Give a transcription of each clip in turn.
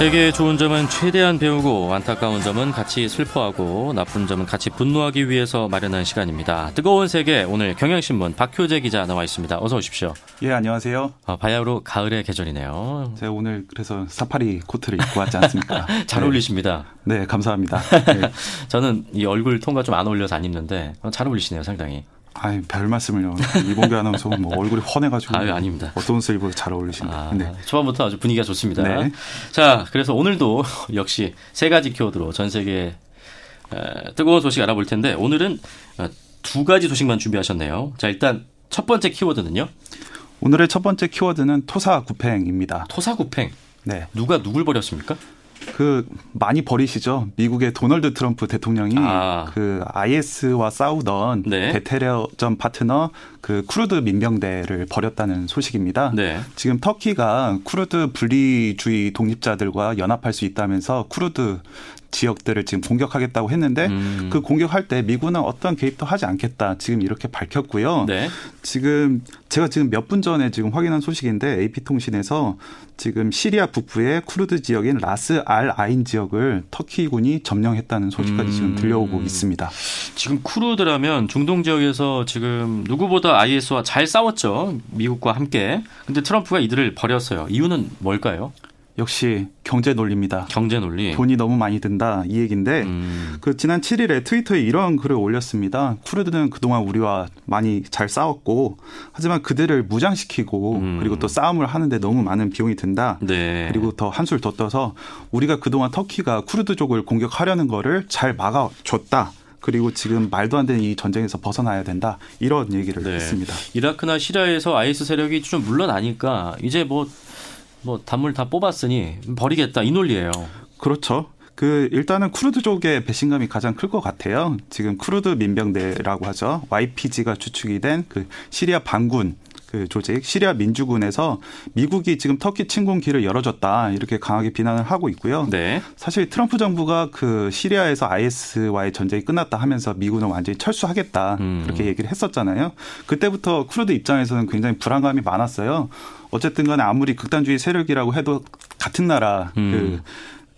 세계의 좋은 점은 최대한 배우고 안타까운 점은 같이 슬퍼하고 나쁜 점은 같이 분노하기 위해서 마련한 시간입니다. 뜨거운 세계 오늘 경향신문 박효재 기자 나와 있습니다. 어서 오십시오. 예, 안녕하세요. 어, 바야흐로 가을의 계절이네요. 제가 오늘 그래서 사파리 코트를 입고 왔지 않습니까? 잘 네. 어울리십니다. 네, 감사합니다. 네. 저는 이 얼굴 톤과 좀 안 어울려서 안 입는데 어, 잘 어울리시네요, 상당히. 아이, 별 말씀을요. 이봉규 아나운서 뭐 얼굴이 훤해가지고. 아유, 아닙니다. 어떤 옷을 입어도 잘 어울리십니다. 아, 네. 초반부터 아주 분위기가 좋습니다. 네. 자, 그래서 오늘도 역시 세 가지 키워드로 전 세계 에, 뜨거운 소식 알아볼 텐데 오늘은 어, 두 가지 소식만 준비하셨네요. 자, 일단 첫 번째 키워드는요. 오늘의 첫 번째 키워드는 토사구팽입니다. 토사구팽. 네. 누가 누굴 버렸습니까? 그 많이 버리시죠. 미국의 도널드 트럼프 대통령이 아. 그 IS와 싸우던 네. 대테러전 파트너 그 쿠르드 민병대를 버렸다는 소식입니다. 네. 지금 터키가 쿠르드 분리주의 독립자들과 연합할 수 있다면서 쿠르드 지역들을 지금 공격하겠다고 했는데 음. 그 공격할 때 미군은 어떤 개입도 하지 않겠다 지금 이렇게 밝혔고요. 네. 지금 제가 지금 몇 분 전에 지금 확인한 소식인데 AP 통신에서 지금 시리아 북부의 쿠르드 지역인 라스 알 아인 지역을 터키군이 점령했다는 소식까지 음. 지금 들려오고 있습니다. 지금 쿠르드라면 중동 지역에서 지금 누구보다 IS와 잘 싸웠죠. 미국과 함께. 근데 트럼프가 이들을 버렸어요. 이유는 뭘까요? 역시 경제 논리입니다. 경제 논리. 돈이 너무 많이 든다 이 얘기인데 음. 그 지난 7일에 트위터에 이런 글을 올렸습니다. 쿠르드는 그동안 우리와 많이 잘 싸웠고 하지만 그들을 무장시키고 음. 그리고 또 싸움을 하는데 너무 많은 비용이 든다. 네. 그리고 더 한술 더 떠서 우리가 그동안 터키가 쿠르드족을 공격하려는 거를 잘 막아줬다. 그리고 지금 말도 안 되는 이 전쟁에서 벗어나야 된다. 이런 얘기를 네. 했습니다. 이라크나 시리아에서 IS 세력이 좀 물러나니까 이제 뭐, 뭐 단물 다 뽑았으니 버리겠다 이 논리예요. 그렇죠. 그 일단은 쿠르드족의 배신감이 가장 클 것 같아요. 지금 쿠르드 민병대라고 하죠. YPG가 주축이 된 그 시리아 반군 그 조직 시리아 민주군에서 미국이 지금 터키 침공기를 열어줬다 이렇게 강하게 비난을 하고 있고요. 네. 사실 트럼프 정부가 그 시리아에서 IS와의 전쟁이 끝났다 하면서 미군은 완전히 철수하겠다 음. 그렇게 얘기를 했었잖아요. 그때부터 쿠르드 입장에서는 굉장히 불안감이 많았어요. 어쨌든 간에 아무리 극단주의 세력이라고 해도 같은 나라 음. 그,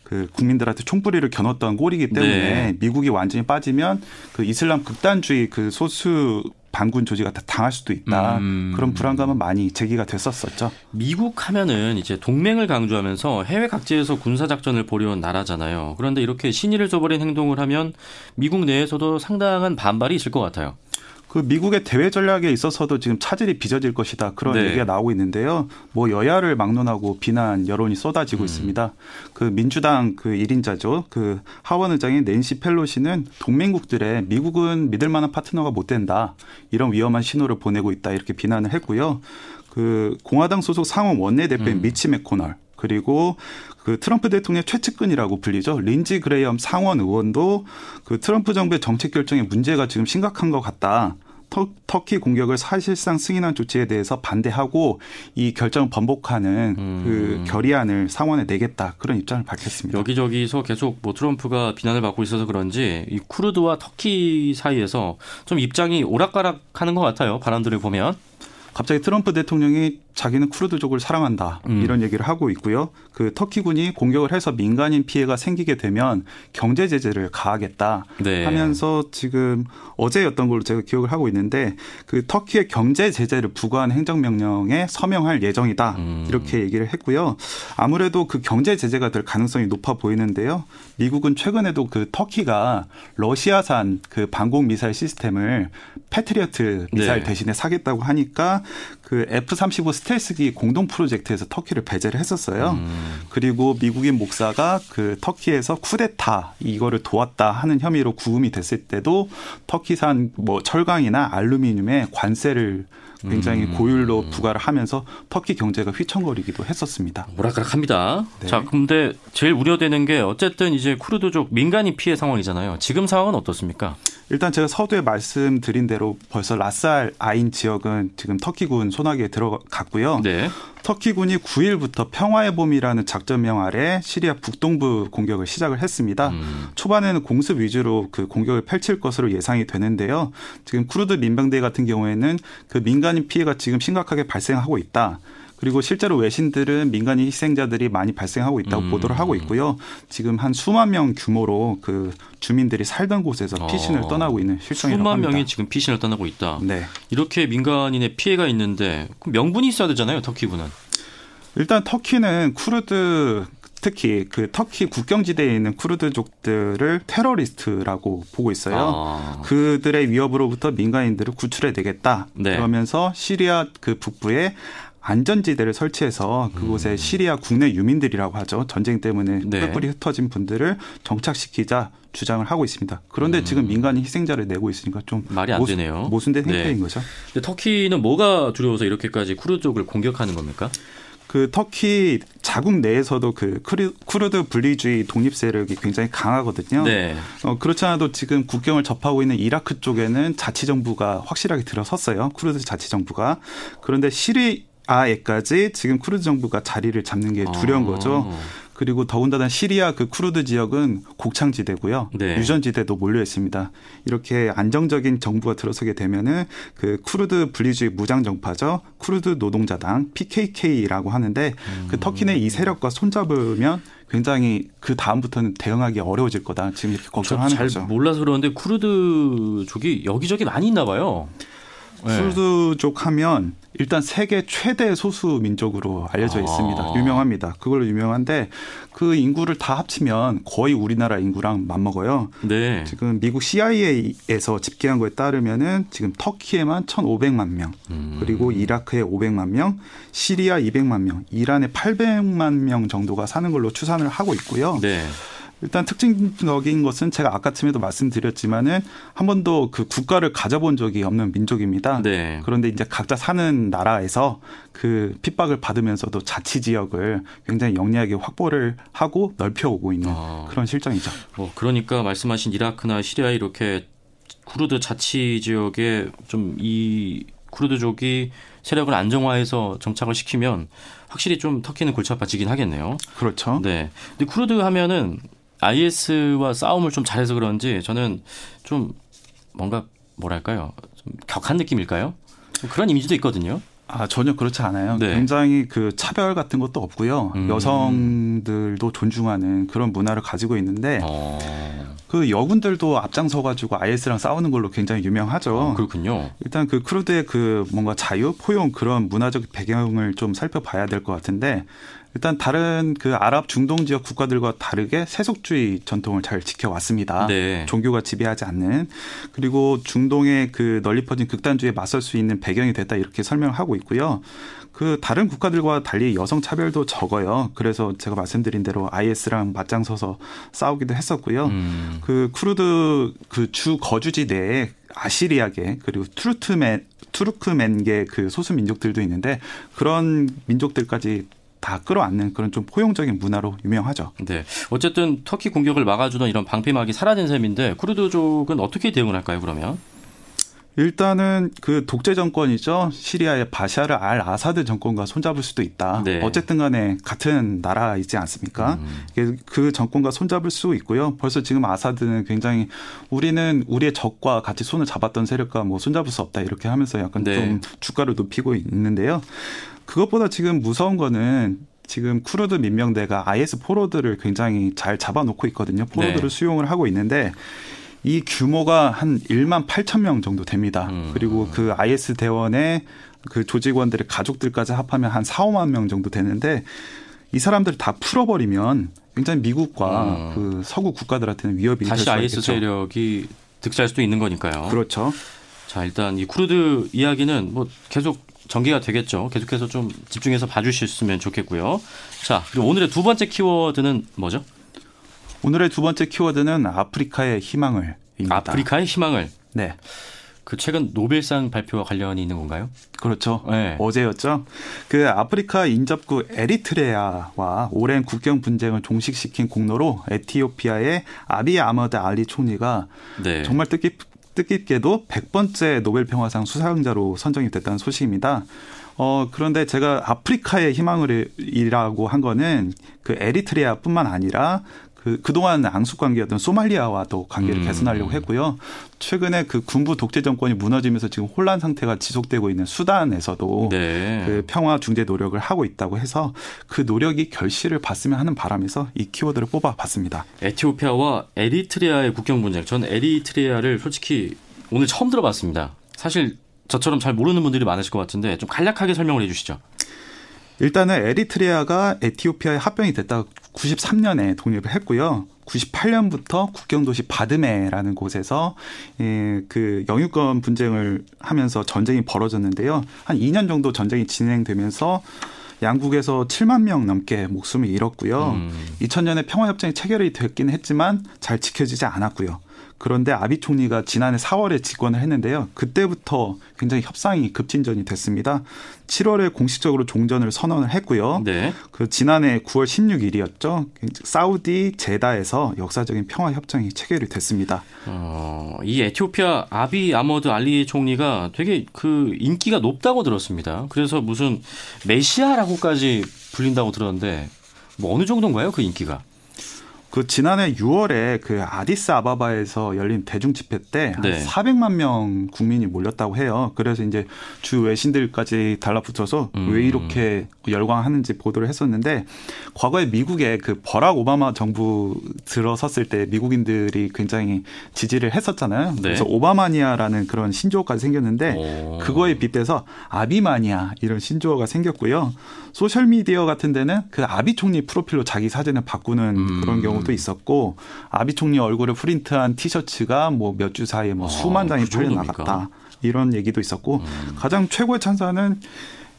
그 국민들한테 총뿌리를 겨눴던 꼴이기 때문에 네. 미국이 완전히 빠지면 그 이슬람 극단주의 그 소수 반군 조직한테 당할 수도 있다. 음. 그런 불안감은 많이 제기가 됐었었죠. 미국 하면은 이제 동맹을 강조하면서 해외 각지에서 군사 작전을 벌여온 나라잖아요. 그런데 이렇게 신의를 저버린 행동을 하면 미국 내에서도 상당한 반발이 있을 것 같아요. 그 미국의 대외 전략에 있어서도 지금 차질이 빚어질 것이다 그런 네. 얘기가 나오고 있는데요. 뭐 여야를 막론하고 비난 여론이 음. 쏟아지고 있습니다. 그 민주당 그 1인자죠. 그 하원 의장인 낸시 펠로시는 동맹국들에 미국은 믿을 만한 파트너가 못 된다. 이런 위험한 신호를 보내고 있다. 이렇게 비난을 했고요. 그 공화당 소속 상원 원내대표인 음. 미치 맥코넬 그리고 그 트럼프 대통령의 최측근이라고 불리죠. 린지 그레이엄 상원 의원도 그 트럼프 정부의 정책 결정에 문제가 지금 심각한 것 같다. 터, 터키 공격을 사실상 승인한 조치에 대해서 반대하고 이 결정을 번복하는 음. 그 결의안을 상원에 내겠다 그런 입장을 밝혔습니다. 여기저기서 계속 뭐 트럼프가 비난을 받고 있어서 그런지 이 쿠르드와 터키 사이에서 좀 입장이 오락가락하는 것 같아요. 바람들을 보면. 갑자기 트럼프 대통령이 자기는 쿠르드족을 사랑한다 음. 이런 얘기를 하고 있고요. 그 터키군이 공격을 해서 민간인 피해가 생기게 되면 경제 제재를 가하겠다 네. 하면서 지금 어제였던 걸로 제가 기억을 하고 있는데 그 터키의 경제 제재를 부과한 행정명령에 서명할 예정이다 음. 이렇게 얘기를 했고요. 아무래도 그 경제 제재가 될 가능성이 높아 보이는데요. 미국은 최근에도 그 터키가 러시아산 그 방공 미사일 시스템을 패트리어트 미사일 네. 대신에 사겠다고 하니까 그 F-35 스텔스기 공동 프로젝트에서 터키를 배제를 했었어요. 음. 그리고 미국인 목사가 그 터키에서 쿠데타 이거를 도왔다 하는 혐의로 구금이 됐을 때도 터키산 뭐 철강이나 알루미늄에 관세를 굉장히 음. 고율로 부과를 하면서 터키 경제가 휘청거리기도 했었습니다. 오락가락합니다. 네. 자, 근데 제일 우려되는 게 어쨌든 이제 쿠르드족 민간인 피해 상황이잖아요. 지금 상황은 어떻습니까? 일단 제가 서두에 말씀드린 대로 벌써 라스알 아인 지역은 지금 터키군 손아귀에 들어갔고요. 네. 터키군이 9일부터 평화의 봄이라는 작전명 아래 시리아 북동부 공격을 시작을 했습니다. 음. 초반에는 공습 위주로 그 공격을 펼칠 것으로 예상이 되는데요. 지금 쿠르드 민병대 같은 경우에는 그 민간인 피해가 지금 심각하게 발생하고 있다. 그리고 실제로 외신들은 민간인 희생자들이 많이 발생하고 있다고 음. 보도를 하고 있고요. 지금 한 수만 명 규모로 그 주민들이 살던 곳에서 피신을 어. 떠나고 있는 실정이라고 수만 합니다. 명이 지금 피신을 떠나고 있다. 네. 이렇게 민간인의 피해가 있는데 명분이 있어야 되잖아요, 터키군은. 일단 터키는 쿠르드 특히 그 터키 국경지대에 있는 쿠르드족들을 테러리스트라고 보고 있어요. 아. 그들의 위협으로부터 민간인들을 구출해 내겠다. 네. 그러면서 시리아 그 북부에 안전지대를 설치해서 그곳에 음. 시리아 국내 유민들이라고 하죠. 전쟁 때문에 네. 뿔뿔이 흩어진 분들을 정착시키자 주장을 하고 있습니다. 그런데 음. 지금 민간인 희생자를 내고 있으니까 좀 말이 안 모순, 되네요. 모순된 네. 행태인 네. 거죠. 근데 터키는 뭐가 두려워서 이렇게까지 쿠르드족을 공격하는 겁니까? 그 터키 자국 내에서도 그 쿠르드 분리주의 독립 세력이 굉장히 강하거든요. 네. 어, 그렇지 않아도 지금 국경을 접하고 있는 이라크 쪽에는 자치 정부가 확실하게 들어섰어요. 쿠르드 자치 정부가. 그런데 시리아에까지 지금 쿠르드 정부가 자리를 잡는 게 두려운 아. 거죠. 그리고 더군다나 시리아 그 쿠르드 지역은 곡창지대고요. 네. 유전지대도 몰려 있습니다. 이렇게 안정적인 정부가 들어서게 되면은 그 쿠르드 분리주의 무장 정파죠. 쿠르드 노동자당 PKK라고 하는데 음. 그 터키 내 이 세력과 손잡으면 굉장히 그 다음부터는 대응하기 어려워질 거다. 지금 이렇게 걱정하는 거죠. 잘 몰라서 그러는데 쿠르드족이 여기저기 많이 있나 봐요. 네. 하면 일단 세계 최대 소수 민족으로 알려져 아. 있습니다. 아. 유명합니다. 그걸로 유명한데 그 인구를 다 합치면 거의 우리나라 인구랑 맞먹어요. 네. 지금 미국 CIA에서 집계한 거에 따르면은 지금 터키에만 1,500만 명, 음. 그리고 이라크에 500만 명, 시리아 200만 명, 이란에 800만 명 정도가 사는 걸로 추산을 하고 있고요. 네. 일단 특징적인 것은 제가 아까쯤에도 말씀드렸지만은 한 번도 그 국가를 가져본 적이 없는 민족입니다. 네. 그런데 이제 각자 사는 나라에서 그 핍박을 받으면서도 자치 지역을 굉장히 영리하게 확보를 하고 넓혀오고 있는 아. 그런 실정이죠. 뭐 그러니까 말씀하신 이라크나 시리아 이렇게 쿠르드 자치 지역에 좀 이 쿠르드족이 세력을 안정화해서 정착을 시키면 확실히 좀 터키는 골치 아파지긴 하겠네요. 그렇죠. 네. 근데 쿠르드 하면은 IS와 싸움을 좀 잘해서 그런지 저는 좀 뭔가 뭐랄까요 좀 격한 느낌일까요? 그런 이미지도 있거든요. 아 전혀 그렇지 않아요. 네. 굉장히 그 차별 같은 것도 없고요. 음. 여성들도 존중하는 그런 문화를 가지고 있는데 어. 그 여군들도 앞장서 가지고 IS랑 싸우는 걸로 굉장히 유명하죠. 어, 그렇군요. 일단 그 쿠르드의 그 뭔가 자유, 포용 그런 문화적 배경을 좀 살펴봐야 될 것 같은데 일단 다른 그 아랍 중동 지역 국가들과 다르게 세속주의 전통을 잘 지켜왔습니다. 네. 종교가 지배하지 않는 그리고 중동의 그 널리 퍼진 극단주의에 맞설 수 있는 배경이 됐다 이렇게 설명을 하고 있고요. 그 다른 국가들과 달리 여성 차별도 적어요. 그래서 제가 말씀드린 대로 IS랑 맞장서서 싸우기도 했었고요. 음. 그 쿠르드 그 주 거주지 내에 아시리아계 그리고 투르트맨 투르크맨계 그 소수 민족들도 있는데 그런 민족들까지 다 끌어안는 그런 좀 포용적인 문화로 유명하죠. 네. 어쨌든 터키 공격을 막아주던 이런 방패막이 사라진 셈인데 쿠르드족은 어떻게 대응을 할까요, 그러면? 일단은 그 독재 정권이죠. 시리아의 바샤르 알 아사드 정권과 손잡을 수도 있다. 네. 어쨌든 간에 같은 나라이지 않습니까? 음. 그 정권과 손잡을 수 있고요. 벌써 지금 아사드는 굉장히 우리는 우리의 적과 같이 손을 잡았던 세력과 뭐 손잡을 수 없다. 이렇게 하면서 약간 네. 좀 주가를 높이고 있는데요. 그것보다 지금 무서운 거는 지금 쿠르드 민병대가 IS 포로들을 굉장히 잘 잡아놓고 있거든요. 포로들을 네. 수용을 하고 있는데 이 규모가 한 1만 8천 명 정도 됩니다. 음. 그리고 그 IS 대원의 그 조직원들의 가족들까지 합하면 한 4, 5만 명 정도 되는데 이 사람들을 다 풀어버리면 굉장히 미국과 음. 그 서구 국가들한테는 위협이 다시 IS 있겠죠. 세력이 득세할 수도 있는 거니까요. 그렇죠. 자 일단 이 쿠르드 이야기는 뭐 계속 전개가 되겠죠. 계속해서 좀 집중해서 봐주셨으면 좋겠고요. 자, 그리고 오늘의 두 번째 키워드는 뭐죠? 오늘의 두 번째 키워드는 아프리카의 희망을. 아프리카의 희망을. 네. 그 최근 노벨상 발표와 관련이 있는 건가요? 그렇죠. 네. 어제였죠. 그 아프리카 인접국 에리트레아와 오랜 국경 분쟁을 종식시킨 공로로 에티오피아의 아비 아흐메드 알리 총리가 네. 정말 뜻깊 뜻깊게도 100번째 노벨 평화상 수상자로 선정이 됐다는 소식입니다. 어, 그런데 제가 아프리카의 희망을 이라고 한 거는 그 에리트레아뿐만 아니라 그 그동안 앙숙 관계였던 소말리아와도 관계를 음. 개선하려고 했고요. 최근에 그 군부 독재 정권이 무너지면서 지금 혼란 상태가 지속되고 있는 수단에서도 네. 그 평화 중재 노력을 하고 있다고 해서 그 노력이 결실을 봤으면 하는 바람에서 이 키워드를 뽑아봤습니다. 에티오피아와 에리트레아의 국경 분쟁. 전 에리트레아를 솔직히 오늘 처음 들어봤습니다. 사실 저처럼 잘 모르는 분들이 많으실 것 같은데 좀 간략하게 설명을 해주시죠. 일단은 에리트레아가 에티오피아에 합병이 됐다가 93년에 독립을 했고요. 98년부터 국경도시 바드메라는 곳에서 예, 그 영유권 분쟁을 하면서 전쟁이 벌어졌는데요. 한 2년 정도 전쟁이 진행되면서 양국에서 7만 명 넘게 목숨을 잃었고요. 음. 2000년에 평화협정이 체결이 됐긴 했지만 잘 지켜지지 않았고요. 그런데 아비 총리가 지난해 4월에 집권을 했는데요. 그때부터 굉장히 협상이 급진전이 됐습니다. 7월에 공식적으로 종전을 선언을 했고요. 네. 그 지난해 9월 16일이었죠. 사우디 제다에서 역사적인 평화 협정이 체결이 됐습니다. 어, 이 에티오피아 아비 아머드 알리 총리가 되게 그 인기가 높다고 들었습니다. 그래서 무슨 메시아라고까지 불린다고 들었는데 뭐 어느 정도인가요? 그 인기가? 그 지난해 6월에 그 아디스 아바바에서 열린 대중 집회 때 네. 한 400만 명 국민이 몰렸다고 해요. 그래서 이제 주 외신들까지 달라붙어서 음. 왜 이렇게 열광하는지 보도를 했었는데 과거에 미국의 그 버락 오바마 정부 들어섰을 때 미국인들이 굉장히 지지를 했었잖아요. 네. 그래서 오바마니아라는 그런 신조어까지 생겼는데 오. 그거에 빗대서 아비마니아 이런 신조어가 생겼고요. 소셜 미디어 같은 데는 그 아비 총리 프로필로 자기 사진을 바꾸는 음. 그런 경우도 있었고 아비 총리 얼굴을 프린트한 티셔츠가 뭐 몇 주 사이에 뭐 아, 수만 장이 그 팔려? 나갔다 이런 얘기도 있었고 음. 가장 최고의 찬사는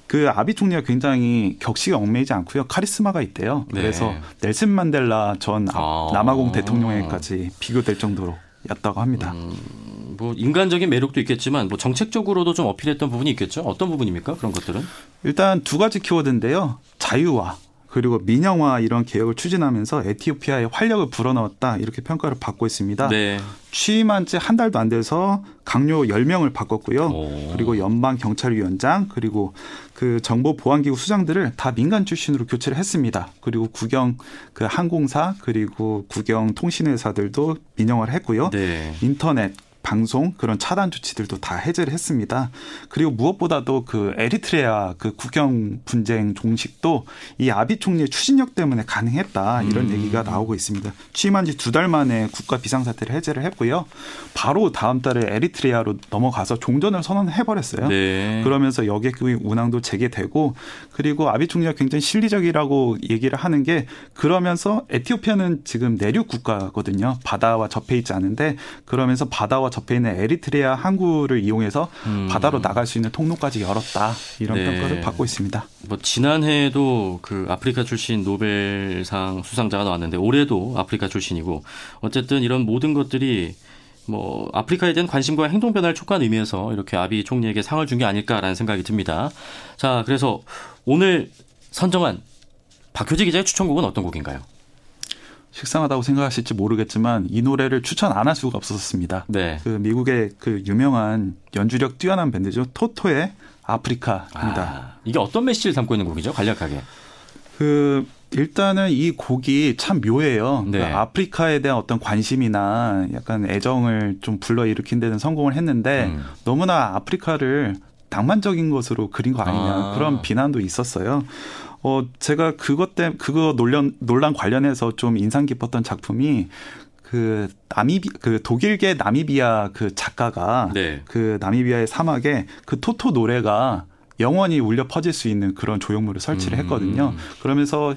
그 아비 총리가 굉장히 격식에 얽매이지 않고요 카리스마가 있대요. 네. 그래서 넬슨 만델라 전 아. 남아공 대통령에까지 비교될 정도로 였다고 합니다. 뭐 인간적인 매력도 있겠지만 뭐 정책적으로도 좀 어필했던 부분이 있겠죠. 어떤 부분입니까? 그런 것들은? 일단 두 가지 키워드인데요. 자유화 그리고 민영화 이런 개혁을 추진하면서 에티오피아에 활력을 불어넣었다 이렇게 평가를 받고 있습니다. 네. 취임한 지 한 달도 안 돼서 강요 10명을 바꿨고요. 오. 그리고 연방 경찰위원장 그리고 그 정보 보안 기구 수장들을 다 민간 출신으로 교체를 했습니다. 그리고 국영 그 항공사 그리고 국영 통신 회사들도 민영화를 했고요. 네. 인터넷 방송 그런 차단 조치들도 다 해제를 했습니다. 그리고 무엇보다도 그 에리트레아 그 국경 분쟁 종식도 이 아비 총리의 추진력 때문에 가능했다 이런 음. 얘기가 나오고 있습니다. 취임한 지 두 달 만에 국가 비상사태를 해제를 했고요. 바로 다음 달에 에리트레아로 넘어가서 종전을 선언해 버렸어요. 네. 그러면서 여객의 운항도 재개되고 그리고 아비 총리가 굉장히 실리적이라고 얘기를 하는 게 그러면서 에티오피아는 지금 내륙 국가거든요. 바다와 접해 있지 않은데 그러면서 바다와 접해 있는 에리트레아 항구를 이용해서 음. 바다로 나갈 수 있는 통로까지 열었다 이런 네. 평가를 받고 있습니다. 뭐 지난해에도 그 아프리카 출신 노벨상 수상자가 나왔는데 올해도 아프리카 출신이고 어쨌든 이런 모든 것들이 뭐 아프리카에 대한 관심과 행동 변화를 촉구한 의미에서 이렇게 아비 총리에게 상을 준 게 아닐까라는 생각이 듭니다. 자, 그래서 오늘 선정한 박효지 기자의 추천곡은 어떤 곡인가요? 식상하다고 생각하실지 모르겠지만 이 노래를 추천 안 할 수가 없었습니다. 네. 그 미국의 그 유명한 연주력 뛰어난 밴드죠. 토토의 아프리카입니다. 아, 이게 어떤 메시지를 담고 있는 곡이죠? 간략하게. 그 일단은 이 곡이 참 묘해요. 네. 그러니까 아프리카에 대한 어떤 관심이나 약간 애정을 좀 불러일으킨 데는 성공을 했는데 음. 너무나 아프리카를 낭만적인 것으로 그린 거 아니냐 아. 그런 비난도 있었어요. 어 제가 그것 때 그거 논란 논란 관련해서 좀 인상 깊었던 작품이 그 나미비 그 독일계 나미비아 그 작가가 네. 그 나미비아의 사막에 그 토토 노래가 영원히 울려 퍼질 수 있는 그런 조형물을 설치를 했거든요. 음. 그러면서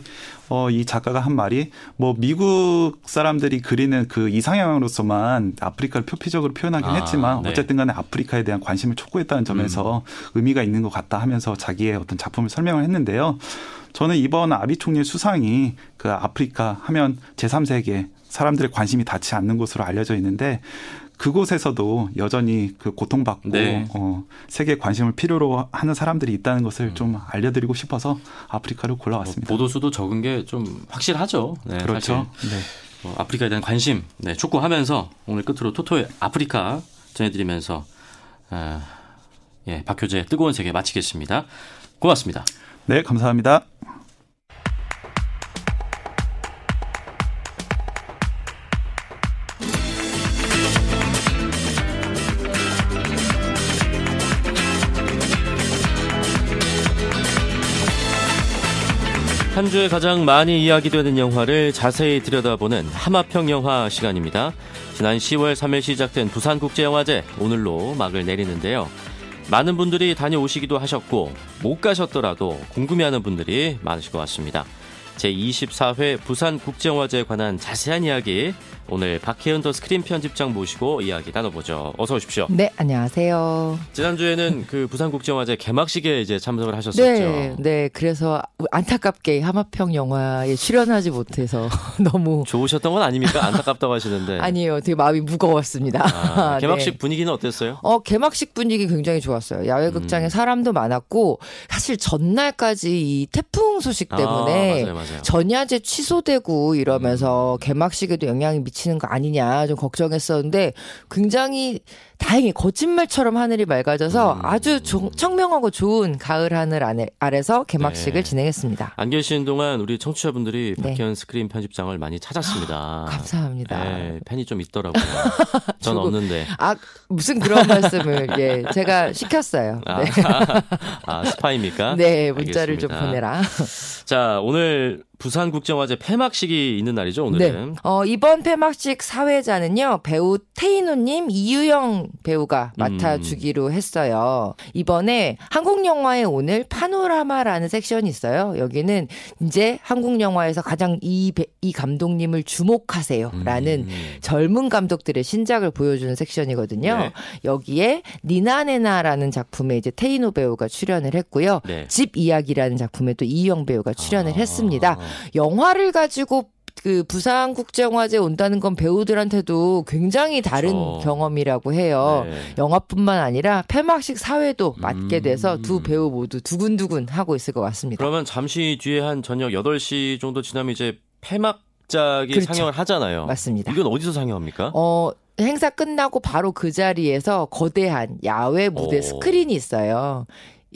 어 이 작가가 한 말이 뭐 미국 사람들이 그리는 그 이상향으로서만 아프리카를 표피적으로 표현하긴 아, 했지만 네. 어쨌든 간에 아프리카에 대한 관심을 촉구했다는 점에서 의미가 있는 것 같다 하면서 자기의 어떤 작품을 설명을 했는데요. 저는 이번 아비 총리의 수상이 그 아프리카 하면 제3세계 사람들의 관심이 닿지 않는 곳으로 알려져 있는데 그곳에서도 여전히 그 고통받고 네. 어, 세계 관심을 필요로 하는 사람들이 있다는 것을 좀 알려드리고 싶어서 아프리카를 뭐 골라왔습니다. 보도 수도 적은 게 좀 확실하죠. 네, 그렇죠. 네. 뭐 아프리카에 대한 관심 네, 촉구하면서 오늘 끝으로 토토의 아프리카 전해드리면서 아, 예, 박효재 뜨거운 세계 마치겠습니다. 고맙습니다. 네, 감사합니다. 한 주에 가장 많이 이야기되는 영화를 자세히 들여다보는 하마평 영화 시간입니다. 지난 10월 3일 시작된 부산국제영화제 오늘로 막을 내리는데요. 많은 분들이 다녀오시기도 하셨고 못 가셨더라도 궁금해하는 분들이 많으실 것 같습니다. 제24회 부산국제영화제에 관한 자세한 이야기 오늘 박혜은 더 스크린 편집장 모시고 이야기 나눠보죠. 어서 오십시오. 네, 안녕하세요. 지난주에는 그 부산국제영화제 개막식에 이제 참석을 하셨었죠. 네, 네. 그래서 안타깝게 하마평 영화에 출연하지 못해서 너무 좋으셨던 건 아닙니까? 안타깝다고 하시는데. 아니에요. 되게 마음이 무거웠습니다. 아, 개막식 네. 분위기는 어땠어요? 어, 개막식 분위기 굉장히 좋았어요. 야외 극장에 음. 사람도 많았고 사실 전날까지 이 태풍 소식 때문에 아, 맞아요, 맞아요. 전야제 취소되고 이러면서 음. 개막식에도 영향이 미치는 거 아니냐 좀 걱정했었는데 굉장히 다행히 거짓말처럼 하늘이 맑아져서 음. 아주 조- 청명하고 좋은 가을 하늘 안에, 아래서 개막식을 네. 진행했습니다. 안 계신 동안 우리 청취자분들이 네. 박혜연 스크린 편집장을 많이 찾았습니다. 감사합니다. 네, 팬이 좀 있더라고요. 전 없는데. 아 무슨 그런 말씀을 예 제가 시켰어요. 아, 네, 아, 스파입니까? 네 문자를 알겠습니다. 좀 보내라. 자, 오늘 부산국제영화제 폐막식이 있는 날이죠, 오늘은. 네. 어, 이번 폐막식 사회자는요, 배우 태인호님, 이유영 배우가 음. 맡아주기로 했어요. 이번에 한국 영화의 오늘 파노라마라는 섹션이 있어요. 여기는 이제 한국 영화에서 가장 이, 배- 이 감독님을 주목하세요. 라는 음. 젊은 감독들의 신작을 보여주는 섹션이거든요. 네. 여기에 니나네나라는 작품에 이제 테이노 배우가 출연을 했고요. 네. 집 이야기라는 작품에 또 이영 배우가 출연을 아. 했습니다. 영화를 가지고 그 부산 국제영화제 온다는 건 배우들한테도 굉장히 다른 그렇죠. 경험이라고 해요. 네. 영화뿐만 아니라 폐막식 사회도 음. 맡게 돼서 두 배우 모두 두근두근 하고 있을 것 같습니다. 그러면 잠시 뒤에 한 저녁 8시 정도 지나면 이제 폐막작이 그렇죠. 상영을 하잖아요. 맞습니다. 이건 어디서 상영합니까? 어, 행사 끝나고 바로 그 자리에서 거대한 야외 무대 오. 스크린이 있어요.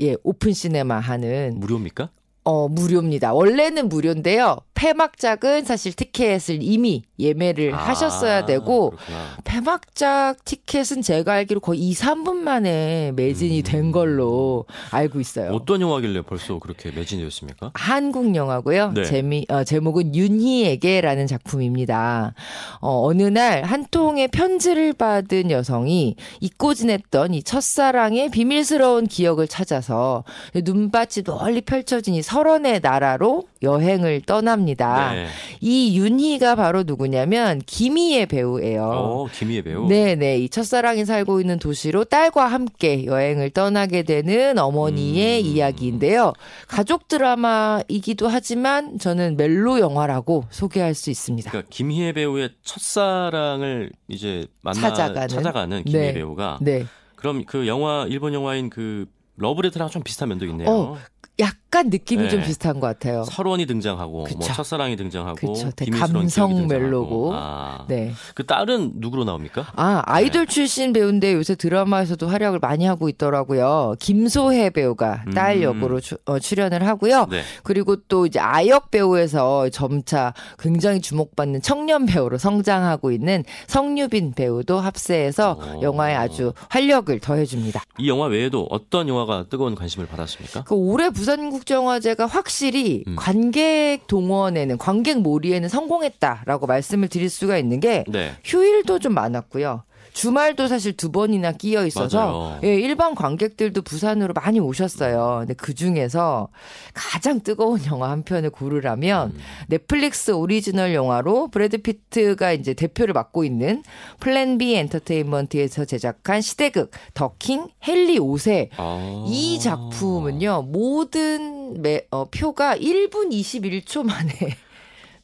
예, Open Cinema 하는 무료입니까? 어, 무료입니다. 원래는 무료인데요. 폐막작은 사실 티켓을 이미 예매를 아, 하셨어야 되고 그렇구나. 폐막작 티켓은 제가 알기로 거의 2, 3분 만에 매진이 음. 된 걸로 알고 있어요. 어떤 영화길래 벌써 그렇게 매진이 됐습니까? 한국 영화고요. 네. 재미 어, 제목은 윤희에게라는 작품입니다. 어, 어느 날 한 통의 편지를 받은 여성이 잊고 지냈던 이 첫사랑의 비밀스러운 기억을 찾아서 눈밭이 멀리 펼쳐진 이 설원의 나라로 여행을 떠납니다. 네. 이 윤희가 바로 누구냐면 김희애 배우예요. 어, 김희애 배우. 네 네. 이 첫사랑이 살고 있는 도시로 딸과 함께 여행을 떠나게 되는 어머니의 음. 이야기인데요. 가족 드라마이기도 하지만 저는 멜로 영화라고 소개할 수 있습니다. 그러니까 김희애 배우의 첫사랑을 이제 만나 찾아가는. 김희애 네. 배우가 네. 그럼 그 영화 일본 영화인 그 러브레터랑 좀 비슷한 면도 있네요. 어, 약간 느낌이 네. 좀 비슷한 것 같아요. 설원이 등장하고 뭐 그쵸. 첫사랑이 등장하고 그쵸. 비밀스러운 감성. 멜로고. 아. 네. 그 딸은 누구로 나옵니까? 아, 아이돌 네. 출신 배우인데 요새 드라마에서도 활약을 많이 하고 있더라고요. 김소혜 배우가 딸 음. 역으로 주- 어, 출연을 하고요. 네. 그리고 또 이제 아역 배우에서 점차 굉장히 주목받는 청년 배우로 성장하고 있는 성유빈 배우도 합세해서 오. 영화에 아주 활력을 더해줍니다. 이 영화 외에도 어떤 영화가 뜨거운 관심을 받았습니까? 그 올해 부산국 제영화제가 확실히 음. 관객 동원에는 관객 몰이에는 성공했다라고 말씀을 드릴 수가 있는 게 네. 휴일도 좀 많았고요. 주말도 사실 두 번이나 끼어 있어서 맞아요. 예, 일반 관객들도 부산으로 많이 오셨어요. 근데 그 중에서 가장 뜨거운 영화 한 편을 고르라면 음. 넷플릭스 오리지널 영화로 브래드 피트가 이제 대표를 맡고 있는 플랜 B 엔터테인먼트에서 제작한 시대극 The King 헨리 5세 아. 이 작품은요 모든 매, 어, 표가 1분 21초 만에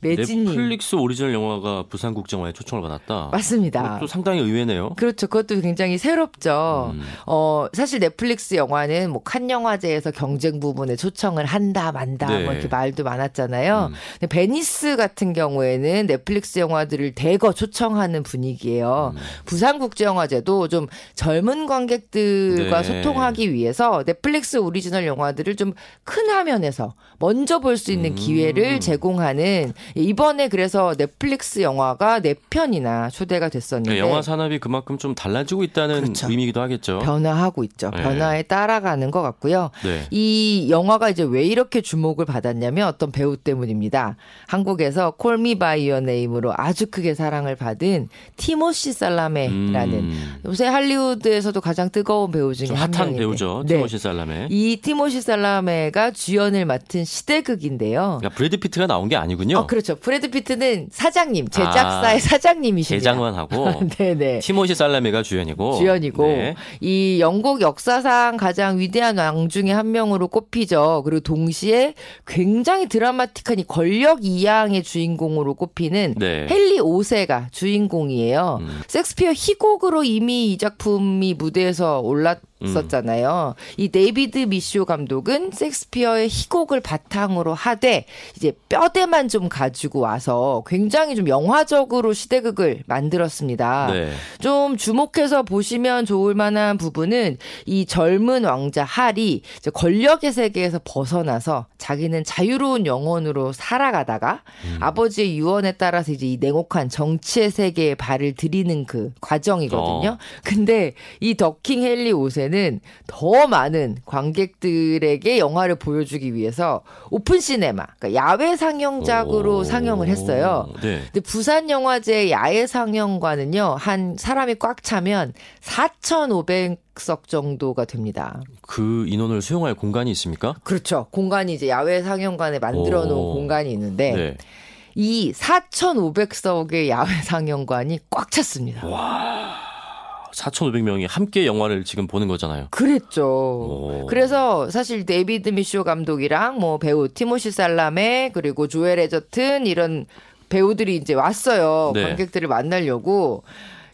매진이 넷플릭스 오리지널 영화가 부산국제영화제에 초청을 받았다. 맞습니다. 또 상당히 의외네요. 그렇죠. 그것도 굉장히 새롭죠. 음. 어, 사실 넷플릭스 영화는 뭐 칸 영화제에서 경쟁 부문에 초청을 한다, 만다, 네. 뭐 이렇게 말도 많았잖아요. 음. 근데 베니스 같은 경우에는 넷플릭스 영화들을 대거 초청하는 분위기예요. 음. 부산국제영화제도 좀 젊은 관객들과 네. 소통하기 위해서 넷플릭스 오리지널 영화들을 좀 큰 화면에서 먼저 볼 수 있는 음. 기회를 제공하는 예, 이번에 그래서 넷플릭스 영화가 네 편이나 초대가 됐었는데 네, 영화 산업이 그만큼 좀 달라지고 있다는 그렇죠. 의미이기도 하겠죠. 변화하고 있죠. 네. 변화에 따라가는 것 같고요. 네. 이 영화가 이제 왜 이렇게 주목을 받았냐면 어떤 배우 때문입니다. 한국에서 Call Me by Your Name으로 아주 크게 사랑을 받은 티모시 샬라메라는 음, 요새 할리우드에서도 가장 뜨거운 배우 중에 좀 핫한 한 명인데. 배우죠. 네. 티모시 살라메. 이 티모시 살라메가 주연을 맡은 시대극인데요. 그러니까 브래드 피트가 나온 게 아니군요. 어, 그렇죠. 브래드 피트는 사장님, 제작사의 아, 사장님이십니다. 대장원하고 네네. 티모시 살라메가 주연이고. 주연이고 네. 이 영국 역사상 가장 위대한 왕 중에 한 명으로 꼽히죠. 그리고 동시에 굉장히 드라마틱한 이 권력 이양의 주인공으로 꼽히는 네. 헨리 5세가 주인공이에요. 음. 섹스피어 희곡으로 이미 이 작품이 무대에서 올랐 었잖아요. 이 데이비드 미쇼 감독은 섹스피어의 희곡을 바탕으로 하되 이제 뼈대만 좀 가지고 와서 굉장히 좀 영화적으로 시대극을 만들었습니다. 네. 좀 주목해서 보시면 좋을 만한 부분은 이 젊은 왕자 할이 이제 권력의 세계에서 벗어나서 자기는 자유로운 영혼으로 살아가다가 아버지의 유언에 따라서 이제 이 냉혹한 정치의 세계에 발을 들이는 그 과정이거든요. 어. 근데 이 더킹 헨리 5세 는 더 많은 관객들에게 영화를 보여주기 위해서 오픈 시네마, 그러니까 야외 상영작으로 오. 상영을 했어요. 네. 근데 부산 영화제 야외 상영관은요 한 사람이 꽉 차면 4,500 석 정도가 됩니다. 그 인원을 수용할 공간이 있습니까? 그렇죠. 공간이 이제 야외 상영관에 만들어 놓은 오. 공간이 있는데 네. 이 4,500석의 야외 상영관이 꽉 찼습니다. 4,500명이 함께 영화를 지금 보는 거잖아요. 그랬죠. 오. 그래서 사실 데이비드 미쇼 감독이랑 뭐 배우 티모시 살라메 그리고 조엘 에저튼 이런 배우들이 이제 왔어요. 네. 관객들을 만나려고.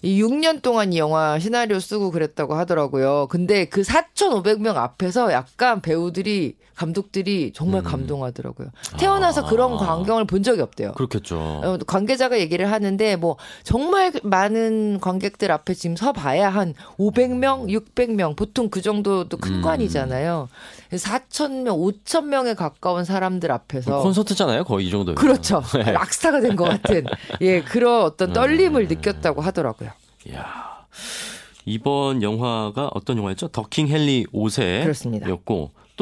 이 6년 동안 이 영화 시나리오 쓰고 그랬다고 하더라고요. 근데 그 4,500명 앞에서 약간 배우들이 감독들이 정말 음. 감동하더라고요. 태어나서 아. 그런 광경을 본 적이 없대요. 그렇겠죠. 어, 관계자가 얘기를 하는데 뭐 정말 많은 관객들 앞에 지금 서 봐야 한 500명, 600명 보통 그 정도도 큰 음. 관이잖아요. 4,000명, 5,000명에 가까운 사람들 앞에서 콘서트잖아요, 거의 이 정도면. 그렇죠. 네. 락스타가 된 것 같은 예 그런 어떤 떨림을 음. 느꼈다고 하더라고요. 이야. 이번 영화가 어떤 영화였죠? The King 헨리 5세였고 그렇습니다.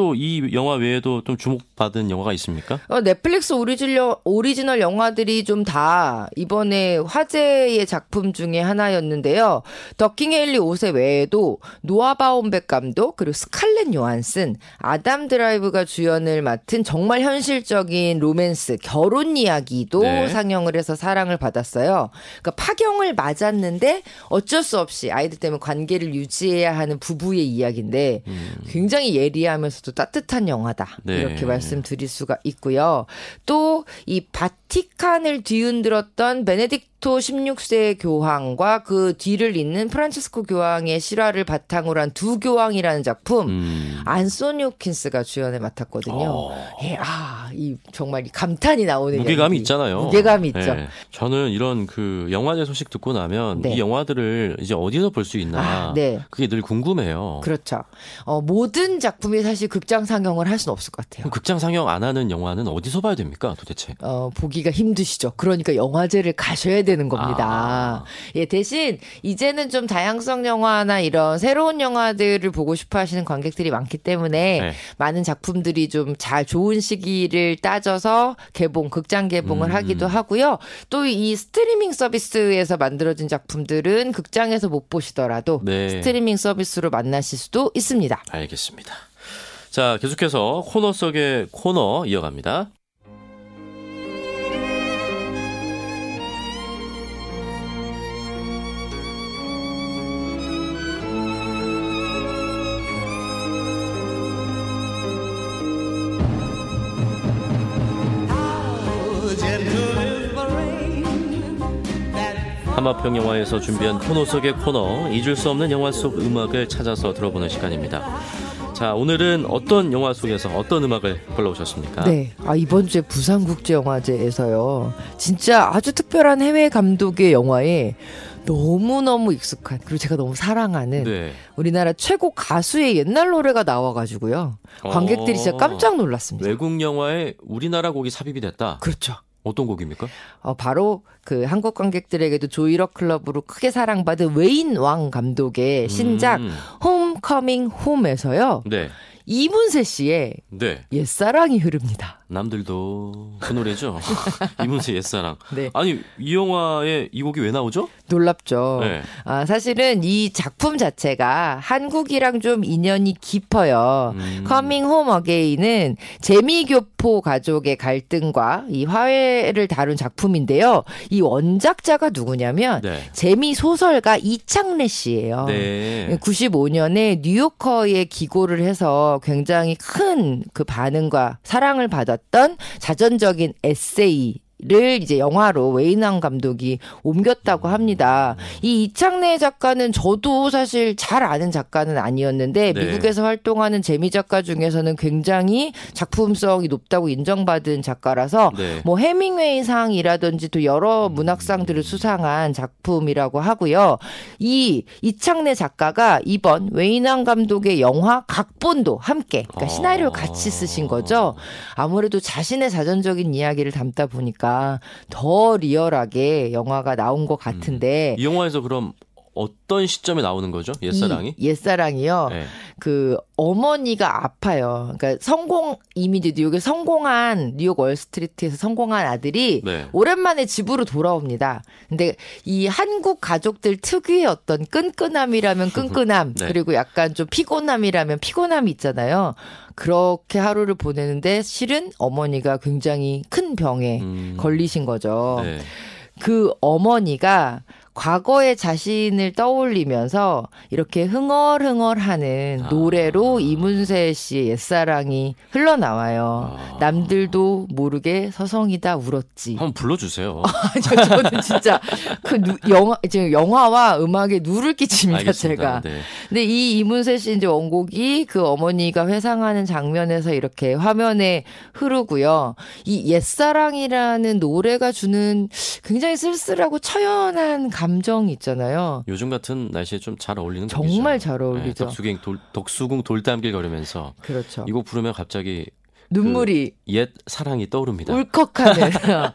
또 이 영화 외에도 좀 주목 받은 영화가 있습니까? 어, 넷플릭스 오리지널, 오리지널 영화들이 좀 다 이번에 화제의 작품 중에 하나였는데요. The King 헨리 5세 외에도 노아 바움백 감독 그리고 스칼렛 요한슨, 아담 드라이버가 주연을 맡은 정말 현실적인 로맨스 결혼 이야기도 네. 상영을 해서 사랑을 받았어요. 그러니까 파경을 맞았는데 어쩔 수 없이 아이들 때문에 관계를 유지해야 하는 부부의 이야기인데 굉장히 예리하면서도 따뜻한 영화다. 네. 이렇게 말씀 드릴 수가 있고요. 또 이 바티칸을 뒤흔들었던 베네딕토 16세 교황과 그 뒤를 잇는 프란치스코 교황의 실화를 바탕으로 한 두 교황이라는 작품 음. 안소니 호킨스가 주연을 맡았거든요. 어. 예, 아, 이 정말 이 감탄이 나오는 무게감이 연기. 있잖아요. 무게감이 있죠. 네. 저는 이런 그 영화제 소식 듣고 나면 네. 이 영화들을 이제 어디서 볼 수 있나 아, 네. 그게 늘 궁금해요. 그렇죠. 어, 모든 작품이 사실 극장 상영을 할 수는 없을 것 같아요. 극장 상영 안 하는 영화는 어디서 봐야 됩니까, 도대체? 어, 보기가 힘드시죠. 그러니까 영화제를 가셔야 되는 겁니다. 아. 예, 대신 이제는 좀 다양성 영화나 이런 새로운 영화들을 보고 싶어 하시는 관객들이 많기 때문에 네. 많은 작품들이 좀 잘 좋은 시기를 따져서 개봉, 극장 개봉을 음. 하기도 하고요. 또 이 스트리밍 서비스에서 만들어진 작품들은 극장에서 못 보시더라도 네. 스트리밍 서비스로 만나실 수도 있습니다. 알겠습니다. 자, 계속해서 코너 속의 코너 이어갑니다. 하마평 영화에서 준비한 코너 속의 코너 잊을 수 없는 영화 속 음악을 찾아서 들어보는 시간입니다. 자 오늘은 어떤 영화 속에서 어떤 음악을 불러오셨습니까? 네. 아, 이번 주에 부산국제영화제에서요. 진짜 아주 특별한 해외 감독의 영화에 너무너무 익숙한, 그리고 제가 너무 사랑하는 네. 우리나라 최고 가수의 옛날 노래가 나와가지고요. 관객들이 진짜 어. 깜짝 놀랐습니다. 외국 영화에 우리나라 곡이 삽입이 됐다. 그렇죠. 어떤 곡입니까? 어, 바로 그 한국 관객들에게도 Joy Luck Club으로 크게 사랑받은 웨인 왕 감독의 신작 음. Home, Coming Home에서요. 네. 이문세 씨의 네. 옛사랑이 흐릅니다. 남들도 그 노래죠. 이문세 옛사랑. 네. 아니 이 영화에 이 곡이 왜 나오죠? 놀랍죠. 네. 아, 사실은 이 작품 자체가 한국이랑 좀 인연이 깊어요. 음. Coming Home Again은 재미교포 가족의 갈등과 이 화해를 다룬 작품인데요. 이 원작자가 누구냐면 네. 재미 소설가 이창래 씨예요. 네. 95년에 뉴요커에 기고를 해서 굉장히 큰 그 반응과 사랑을 받았던 자전적인 에세이 를 이제 영화로 웨이낭 감독이 옮겼다고 합니다. 이 이창래 작가는 저도 사실 잘 아는 작가는 아니었는데 네. 미국에서 활동하는 재미 작가 중에서는 굉장히 작품성이 높다고 인정받은 작가라서 네. 뭐 해밍웨이 상이라든지 또 여러 음. 문학상들을 수상한 작품이라고 하고요. 이 이창래 작가가 이번 웨이낭 감독의 영화 각본도 함께 그러니까 아. 시나리오를 같이 쓰신 거죠. 아무래도 자신의 자전적인 이야기를 담다 보니까 더 리얼하게 영화가 나온 것 같은데 이 영화에서 그럼 어떤 시점에 나오는 거죠? 옛사랑이? 이 옛사랑이요. 네. 그 어머니가 아파요. 그러니까 성공 이미 이제 뉴욕에 성공한 뉴욕 월스트리트에서 성공한 아들이 네. 오랜만에 집으로 돌아옵니다. 근데 이 한국 가족들 특유의 어떤 끈끈함이라면 끈끈함 네. 그리고 약간 좀 피곤함이라면 피곤함이 있잖아요. 그렇게 하루를 보내는데 실은 어머니가 굉장히 큰 병에 음. 걸리신 거죠. 네. 그 어머니가 과거의 자신을 떠올리면서 이렇게 흥얼흥얼하는 아. 노래로 이문세 씨의 옛사랑이 흘러나와요. 아. 남들도 모르게 서성이다 울었지. 한번 불러주세요. 저, 저는 진짜 그 누- 영화 지금 영화와 음악에 누를 끼칩니다 알겠습니다. 제가. 네. 근데 이 이문세 씨 이제 원곡이 그 어머니가 회상하는 장면에서 이렇게 화면에 흐르고요. 이 옛사랑이라는 노래가 주는 굉장히 쓸쓸하고 처연한 감 정이 있잖아요. 요즘 같은 날씨에 좀 잘 어울리는 정말 곡이죠. 잘 어울리죠. 네, 덕수궁 돌, 덕수궁 돌담길 걸으면서 그렇죠. 이 곡 부르면 갑자기 눈물이 옛 사랑이 떠오릅니다. 울컥하는.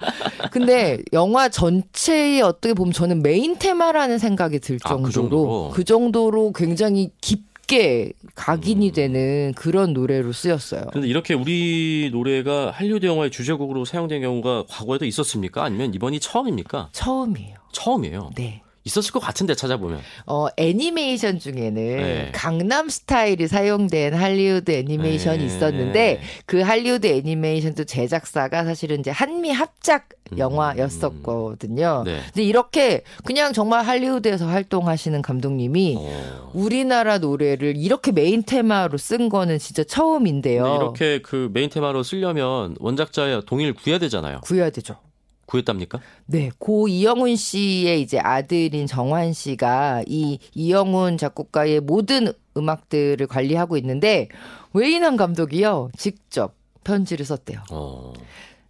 근데 영화 전체에 어떻게 보면 저는 메인 테마라는 생각이 들 아, 그 정도로 정도로? 그 정도로 굉장히 깊게 각인이 음. 되는 그런 노래로 쓰였어요. 그런데 이렇게 우리 노래가 할리우드 영화의 주제곡으로 사용된 경우가 과거에도 있었습니까? 아니면 이번이 처음입니까? 처음이에요. 처음이에요. 네. 있었을 것 같은데 찾아보면. 어, 애니메이션 중에는 네. 강남 스타일이 사용된 할리우드 애니메이션이 네. 있었는데 그 할리우드 애니메이션도 제작사가 사실은 이제 한미 합작 음. 영화였었거든요. 네. 근데 이렇게 그냥 정말 할리우드에서 활동하시는 감독님이 어. 우리나라 노래를 이렇게 메인 테마로 쓴 거는 진짜 처음인데요. 이렇게 그 메인 테마로 쓰려면 원작자의 동의를 구해야 되잖아요. 구해야 되죠. 구했답니까? 네, 고 이영훈 씨의 이제 아들인 정환 씨가 이 이영훈 작곡가의 모든 음악들을 관리하고 있는데 웨인 왕 감독이요 직접 편지를 썼대요. 어.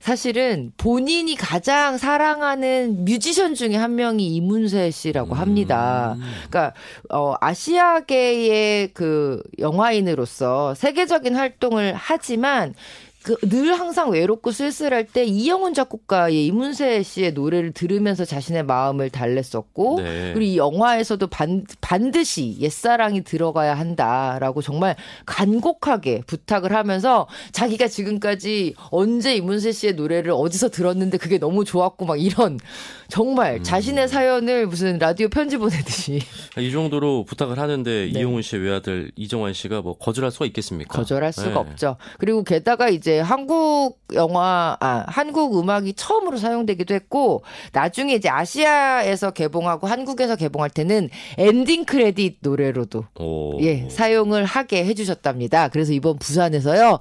사실은 본인이 가장 사랑하는 뮤지션 중에 한 명이 이문세 씨라고 합니다. 음. 그러니까 어 아시아계의 그 영화인으로서 세계적인 활동을 하지만 그 늘 항상 외롭고 쓸쓸할 때 이영훈 작곡가의 이문세 씨의 노래를 들으면서 자신의 마음을 달랬었고 네. 그리고 이 영화에서도 반, 반드시 옛사랑이 들어가야 한다라고 정말 간곡하게 부탁을 하면서 자기가 지금까지 언제 이문세 씨의 노래를 어디서 들었는데 그게 너무 좋았고 막 이런 정말 음. 자신의 사연을 무슨 라디오 편지 보내듯이 이 정도로 부탁을 하는데 네. 이영훈 씨의 외아들 이정환 씨가 뭐 거절할 수가 있겠습니까? 거절할 수가 네. 없죠. 그리고 게다가 이제 한국 영화, 아, 한국 음악이 처음으로 사용되기도 했고, 나중에 이제 아시아에서 개봉하고 한국에서 개봉할 때는 ending credit 노래로도 오. 예, 사용을 하게 해주셨답니다. 그래서 이번 부산에서요,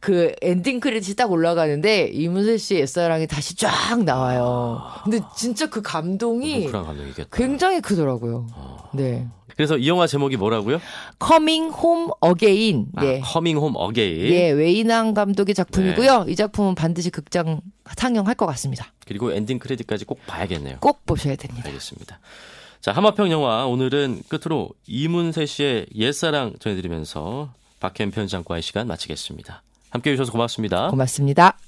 그 ending credit이 딱 올라가는데, 이문세 씨의 옛사랑이 다시 쫙 나와요. 근데 진짜 그 감동이 감동이겠다. 굉장히 크더라고요. 네. 그래서 이 영화 제목이 뭐라고요? Coming Home Again. 아, 예. Coming Home Again. 예, 웨인 왕 감독의 작품이고요. 네. 이 작품은 반드시 극장 상영할 것 같습니다. 그리고 ending credit까지 꼭 봐야겠네요. 꼭 보셔야 됩니다. 알겠습니다. 자, 하마평 영화 오늘은 끝으로 이문세 씨의 옛사랑 전해드리면서 박현 편장과의 시간 마치겠습니다. 함께 해주셔서 고맙습니다. 고맙습니다.